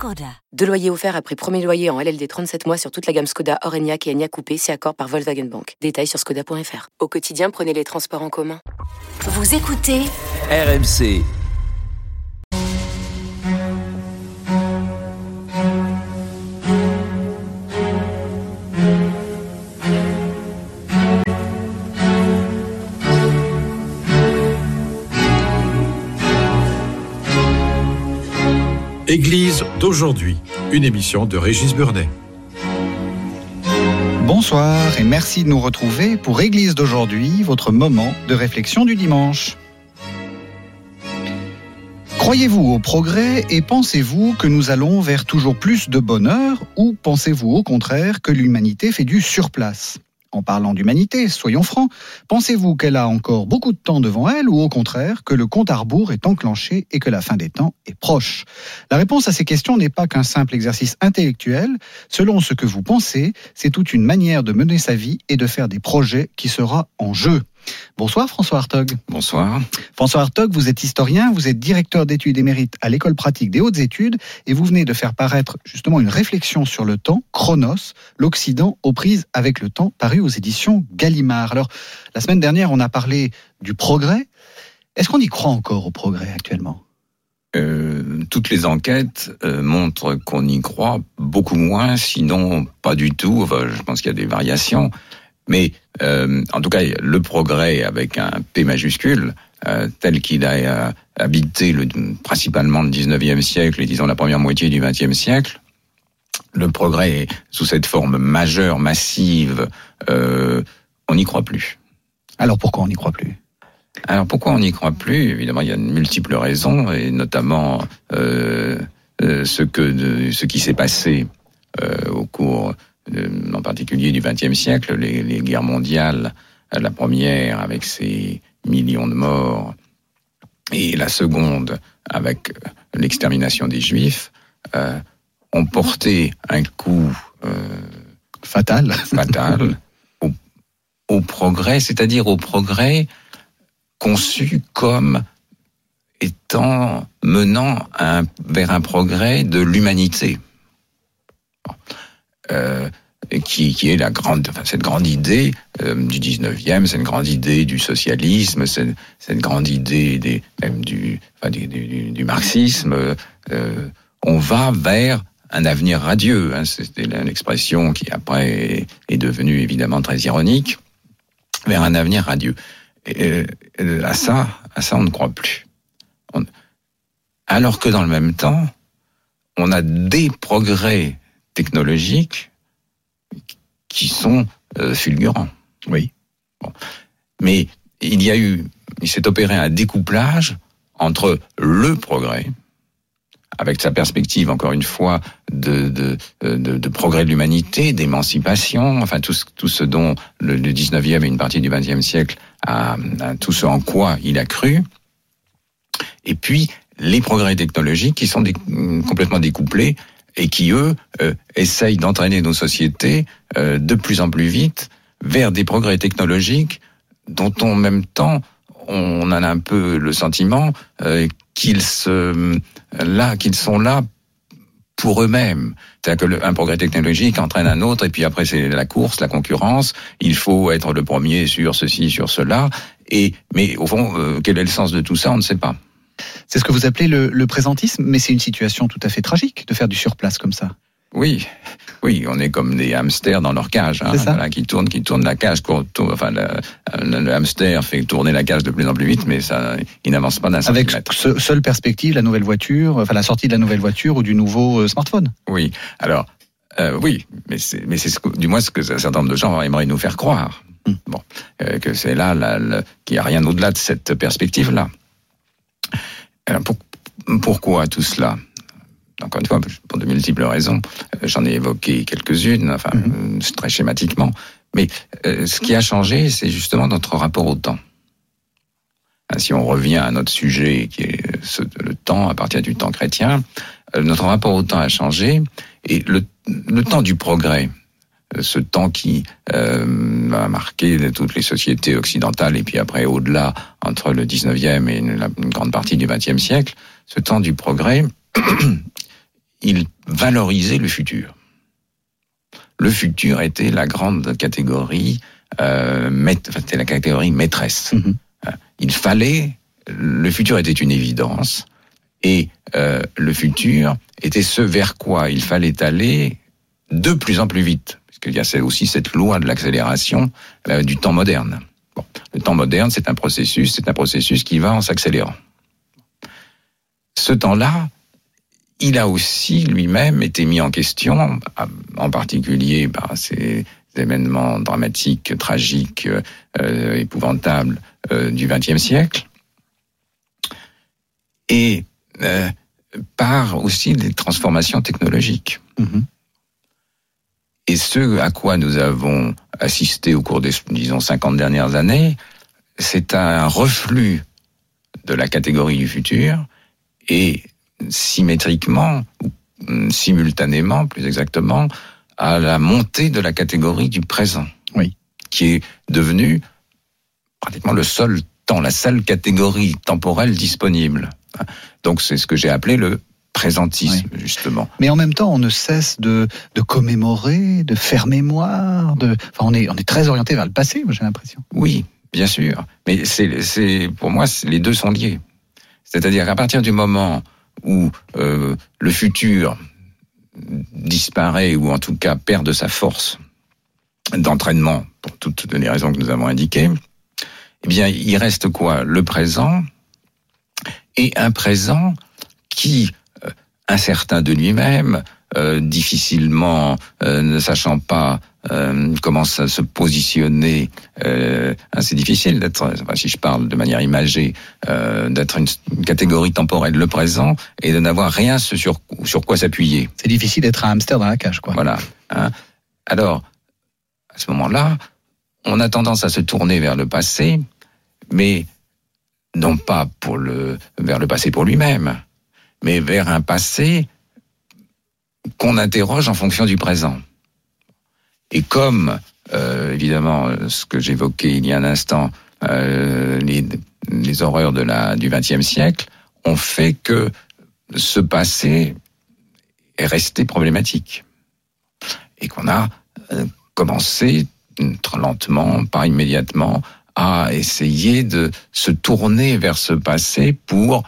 Skoda. Deux loyers offerts après premier loyer en LLD 37 mois sur toute la gamme Skoda, Orenia et Enya Coupé, c'est accord par Volkswagen Bank. Détails sur skoda.fr. Au quotidien, prenez les transports en commun. Vous écoutez RMC. Église d'aujourd'hui, une émission de Régis Burnet. Bonsoir et merci de nous retrouver pour Église d'aujourd'hui, votre moment de réflexion du dimanche. Croyez-vous au progrès et pensez-vous que nous allons vers toujours plus de bonheur ou pensez-vous au contraire que l'humanité fait du surplace? En parlant d'humanité, soyons francs, pensez-vous qu'elle a encore beaucoup de temps devant elle ou au contraire que le compte à rebours est enclenché et que la fin des temps est proche? La réponse à ces questions n'est pas qu'un simple exercice intellectuel. Selon ce que vous pensez, c'est toute une manière de mener sa vie et de faire des projets qui sera en jeu. Bonsoir François Hartog. Bonsoir. François Hartog, vous êtes historien, vous êtes directeur d'études émérite à l'école pratique des hautes études et vous venez de faire paraître justement une réflexion sur le temps, Chronos, l'Occident aux prises avec le temps, paru aux éditions Gallimard. Alors, la semaine dernière, on a parlé du progrès. Est-ce qu'on y croit encore au progrès actuellement? Euh, toutes les enquêtes euh, montrent qu'on y croit beaucoup moins, sinon pas du tout. Enfin, je pense qu'il y a des variations. Mais euh, en tout cas, le progrès avec un P majuscule, euh, tel qu'il a euh, habité le, principalement le 19e siècle et disons la première moitié du 20e siècle, le progrès sous cette forme majeure, massive, on n'y croit plus. Alors pourquoi on n'y croit plus? Alors pourquoi on n'y croit plus? Évidemment, il y a de multiples raisons, et notamment ce que ce qui s'est passé au cours euh, en particulier du XXe siècle, les, les, guerres mondiales, la première avec ses millions de morts, et la seconde avec l'extermination des Juifs, euh, ont porté un coup euh, fatal, fatal au, au progrès, c'est-à-dire au progrès conçu comme étant menant un, vers un progrès de l'humanité. Euh, qui, qui, est la grande, enfin, cette grande idée euh, du 19e, c'est une grande idée du socialisme, c'est une grande idée des, même du, enfin, du, marxisme. Euh, on va vers un avenir radieux. Hein, C'était l'expression qui après est, devenue évidemment très ironique, vers un avenir radieux. Et, à ça, à ça, on ne croit plus. Alors que dans le même temps, on a des progrès technologiques qui sont euh, fulgurants. Oui. Bon. Mais il y a eu, il s'est opéré un découplage entre le progrès, avec sa perspective, encore une fois, de, de, de, de progrès de l'humanité, d'émancipation, enfin tout, tout ce dont le, le 19e et une partie du 20e siècle a, a, tout ce en quoi il a cru, et puis les progrès technologiques qui sont des, complètement découplés et qui, eux, euh, essayent d'entraîner nos sociétés euh, de plus en plus vite vers des progrès technologiques dont en même temps on a un peu le sentiment euh, qu'ils se là qu'ils sont là pour eux-mêmes. C'est-à-dire qu'un progrès technologique entraîne un autre, et puis après c'est la course, la concurrence. Il faut être le premier sur ceci, sur cela. Et mais au fond, euh, quel est le sens de tout ça? On ne sait pas. C'est ce que vous appelez le, le présentisme, mais c'est une situation tout à fait tragique de faire du surplace comme ça. Oui, oui, on est comme des hamsters dans leur cage, hein, ça voilà, qui tournent, qui tournent la cage. Tourne, enfin, le, le, hamster fait tourner la cage de plus en plus vite, mais ça, il n'avance pas d'un Avec centimètre. seule perspective, la nouvelle voiture, enfin la sortie de la nouvelle voiture ou du nouveau euh, smartphone. Oui, alors euh, oui, mais c'est, mais c'est ce du moins ce que un certain nombre de gens aimeraient nous faire croire. Hmm. Bon, euh, que c'est là, là, là qu'il n'y a rien au-delà de cette perspective-là. Alors pour, pourquoi tout cela encore une fois, pour de multiples raisons. J'en ai évoqué quelques-unes, enfin, Mhm. très schématiquement. Mais euh, ce qui a changé, c'est justement notre rapport au temps. Hein, si on revient à notre sujet qui est ce, le temps à partir du temps chrétien, euh, notre rapport au temps a changé et le, le temps du progrès, euh, ce temps qui euh, a marqué toutes les sociétés occidentales et puis après au-delà entre le 19e et une, une grande partie du 20e siècle, ce temps du progrès, il valorisait le futur. Le futur était la grande catégorie, euh, c'était la catégorie maîtresse. Mhm. Il fallait, le futur était une évidence, et euh, le futur était ce vers quoi il fallait aller de plus en plus vite, puisqu'il y a aussi cette loi de l'accélération euh, du temps moderne. Bon, le temps moderne, c'est un processus, c'est un processus qui va en s'accélérant. Ce temps-là, il a aussi lui-même été mis en question, en particulier par ces événements dramatiques, tragiques, euh, épouvantables euh, du XXe siècle, et par aussi des transformations technologiques. Mhm. Et ce à quoi nous avons assisté au cours des, disons, 50 dernières années, c'est un reflux de la catégorie du futur et symétriquement, ou hum, simultanément, plus exactement, à la montée de la catégorie du présent. Oui. Qui est devenue pratiquement le seul temps, la seule catégorie temporelle disponible. Donc c'est ce que j'ai appelé le présentisme, justement. Mais en même temps, on ne cesse de, de commémorer, de faire mémoire, de, enfin, on est, on est très orienté vers le passé, moi, j'ai l'impression. Oui, bien sûr. Mais c'est, pour moi, les deux sont liés. C'est-à-dire qu'à partir du moment où euh, le futur disparaît ou en tout cas perd de sa force d'entraînement pour toutes les raisons que nous avons indiquées, eh bien, il reste quoi? Le présent et un présent qui, incertain de lui-même, euh, difficilement euh, ne sachant pas euh, comment ça se positionner, euh, hein, c'est difficile d'être, enfin, si je parle de manière imagée, euh, d'être une, une catégorie temporelle, le présent, et de n'avoir rien sur, sur quoi s'appuyer. C'est difficile d'être un hamster dans la cage, quoi. Voilà. hein. Alors, à ce moment-là, on a tendance à se tourner vers le passé, mais non pas pour le, vers le passé pour lui-même, mais vers un passé qu'on interroge en fonction du présent. Et comme, euh, évidemment, ce que j'évoquais il y a un instant, euh, les, horreurs de la, du XXe siècle, ont fait que ce passé est resté problématique et qu'on a euh, commencé lentement, pas immédiatement, à essayer de se tourner vers ce passé pour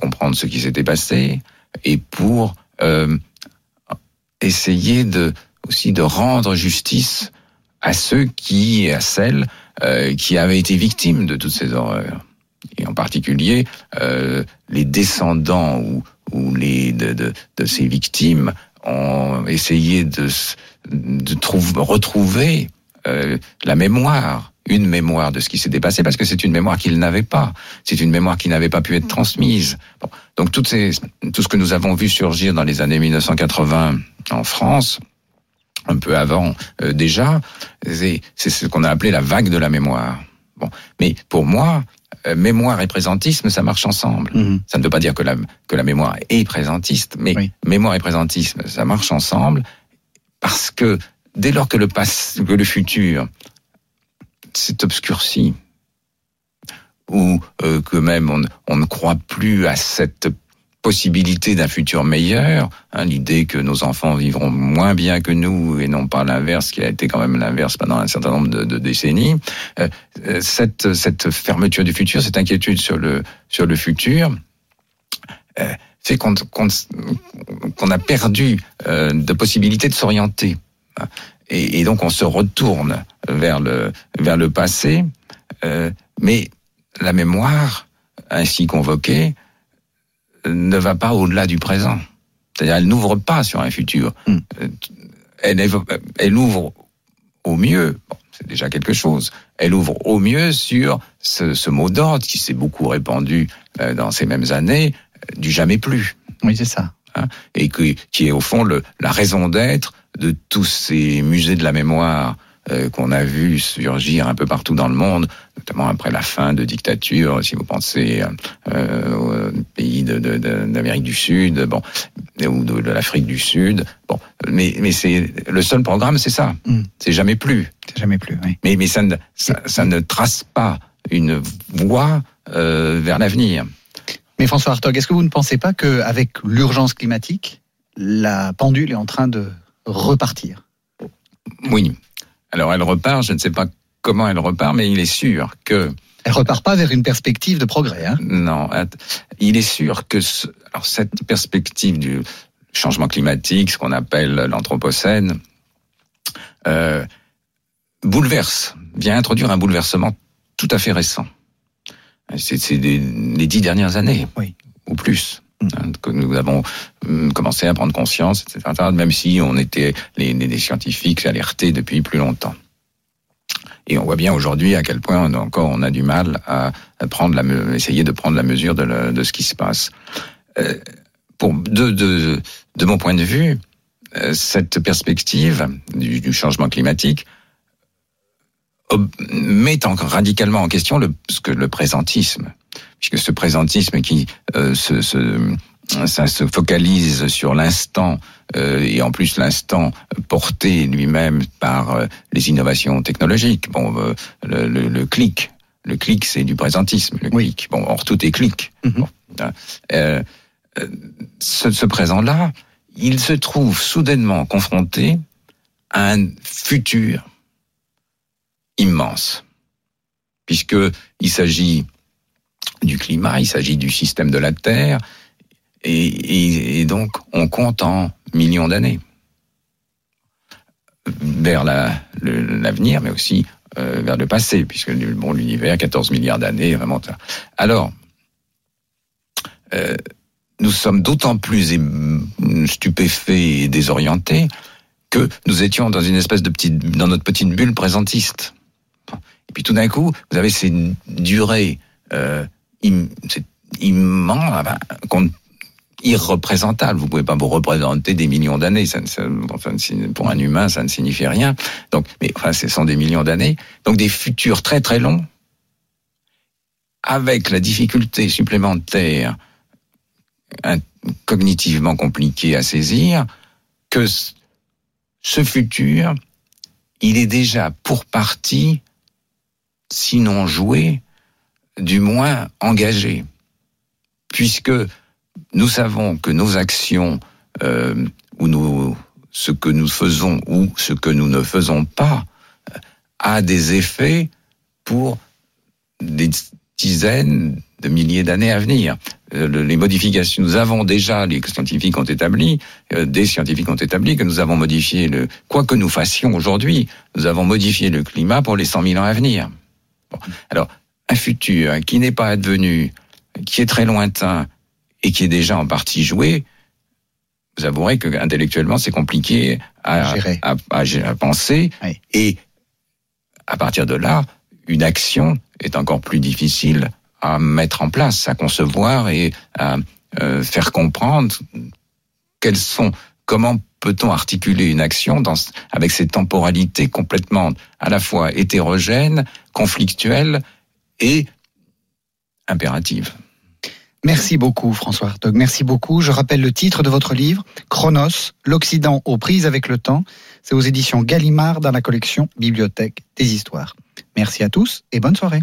comprendre ce qui s'était passé et pour euh, essayer de aussi de rendre justice à ceux qui à celles euh, qui avaient été victimes de toutes ces horreurs. Et en particulier euh, les descendants ou, ou les de, de, de ces victimes ont essayé de, de trouv- retrouver euh, la mémoire, une mémoire de ce qui s'était passé, parce que c'est une mémoire qu'ils n'avaient pas. C'est une mémoire qui n'avait pas pu être transmise. Bon. Donc toutes ces, tout ce que nous avons vu surgir dans les années 1980 en France, un peu avant euh, déjà, c'est ce qu'on a appelé la vague de la mémoire. Bon, mais pour moi, euh, mémoire et présentisme, ça marche ensemble. Mhm. Ça ne veut pas dire que la, que la mémoire est présentiste, mais Oui. mémoire et présentisme, ça marche ensemble parce que dès lors que le futur s'est obscurci, ou euh, que même on, ne croit plus à cette possibilité d'un futur meilleur, hein, l'idée que nos enfants vivront moins bien que nous et non pas l'inverse, qui a été quand même l'inverse pendant un certain nombre de, décennies, euh, euh, cette, fermeture du futur, cette inquiétude sur le, futur, fait qu'on a perdu de possibilité de s'orienter. Hein. Et, et donc on se retourne vers le, vers le passé, euh, mais la mémoire, ainsi convoquée, ne va pas au-delà du présent. C'est-à-dire, elle n'ouvre pas sur un futur. Mm. Euh, Elle, elle ouvre au mieux, bon, c'est déjà quelque chose, elle ouvre au mieux sur ce, ce mot d'ordre qui s'est beaucoup répandu euh, dans ces mêmes années, du jamais plus Oui, c'est ça. et qui, qui est au fond le, la raison d'être de tous ces musées de la mémoire euh, qu'on a vu surgir un peu partout dans le monde, notamment après la fin de dictature, si vous pensez euh, aux pays d'Amérique du Sud, bon, ou de, l'Afrique du Sud. Bon, mais, mais c'est le seul programme, c'est ça. Mm. C'est jamais plus. C'est jamais plus. Oui. Mais, mais ça, ne, ça, ne trace pas une voie euh, vers l'avenir. Mais François Hartog, est-ce que vous ne pensez pas qu'avec l'urgence climatique, la pendule est en train de repartir Oui. Alors elle repart, je ne sais pas comment elle repart, mais il est sûr que... Elle repart pas vers une perspective de progrès. Hein non, il est sûr que alors cette perspective du changement climatique, ce qu'on appelle l'anthropocène, euh, bouleverse, vient introduire un bouleversement tout à fait récent. C'est les dix dernières années, oui. ou plus. Hein, que nous avons hum, commencé à prendre conscience, etc., même si on était les, les scientifiques alertés depuis plus longtemps. Et on voit bien aujourd'hui à quel point encore on a du mal à, prendre la, essayer de prendre la mesure de, de ce qui se passe. Euh, pour de, de, de, mon point de vue, euh, cette perspective du, du changement climatique met encore radicalement en question le, ce que le présentisme, puisque ce présentisme qui euh, se, se, ça se focalise sur l'instant euh, et en plus l'instant porté lui-même par euh, les innovations technologiques. Bon, euh, le, le, le, clic, le clic, c'est du présentisme. Le clic. Bon, or tout est clic. Bon, hein. ce, ce présent-là, il se trouve soudainement confronté à un futur immense, puisque il s'agit du climat, il s'agit du système de la Terre, et, donc on compte en millions d'années vers l'avenir, mais aussi euh, vers le passé, puisque bon, l'univers, 14 milliards d'années, vraiment. Alors, euh, nous sommes d'autant plus stupéfaits et désorientés que nous étions dans une espèce de petite, dans notre petite bulle présentiste. Et puis tout d'un coup, vous avez ces durées euh, immenses, enfin, irreprésentables. Vous pouvez pas vous représenter des millions d'années. Pour un humain, ça ne signifie rien. Donc, mais enfin, ce sont des millions d'années. Donc, des futurs très très longs, avec la difficulté supplémentaire, cognitivement compliquée à saisir, que ce futur, il est déjà pour partie sinon joué, du moins engagé. Puisque nous savons que nos actions, euh, ou ce que nous faisons ou ce que nous ne faisons pas, euh, a des effets pour des dizaines de milliers d'années à venir. Euh, les modifications, nous avons déjà, les scientifiques ont établi, des scientifiques ont établi que nous avons modifié le, quoi que nous fassions aujourd'hui, nous avons modifié le climat pour les 100 000 ans à venir. Alors, un futur qui n'est pas advenu, qui est très lointain et qui est déjà en partie joué, vous avouerez que intellectuellement c'est compliqué à, à, à, penser. Et à partir de là, une action est encore plus difficile à mettre en place, à concevoir et à euh, faire comprendre quelles sont comment peut-on articuler une action dans, avec ces temporalités complètement à la fois hétérogènes, conflictuelles et impératives Merci beaucoup François Hartog, merci beaucoup. Je rappelle le titre de votre livre, Chronos, l'Occident aux prises avec le temps. C'est aux éditions Gallimard dans la collection Bibliothèque des Histoires. Merci à tous et bonne soirée.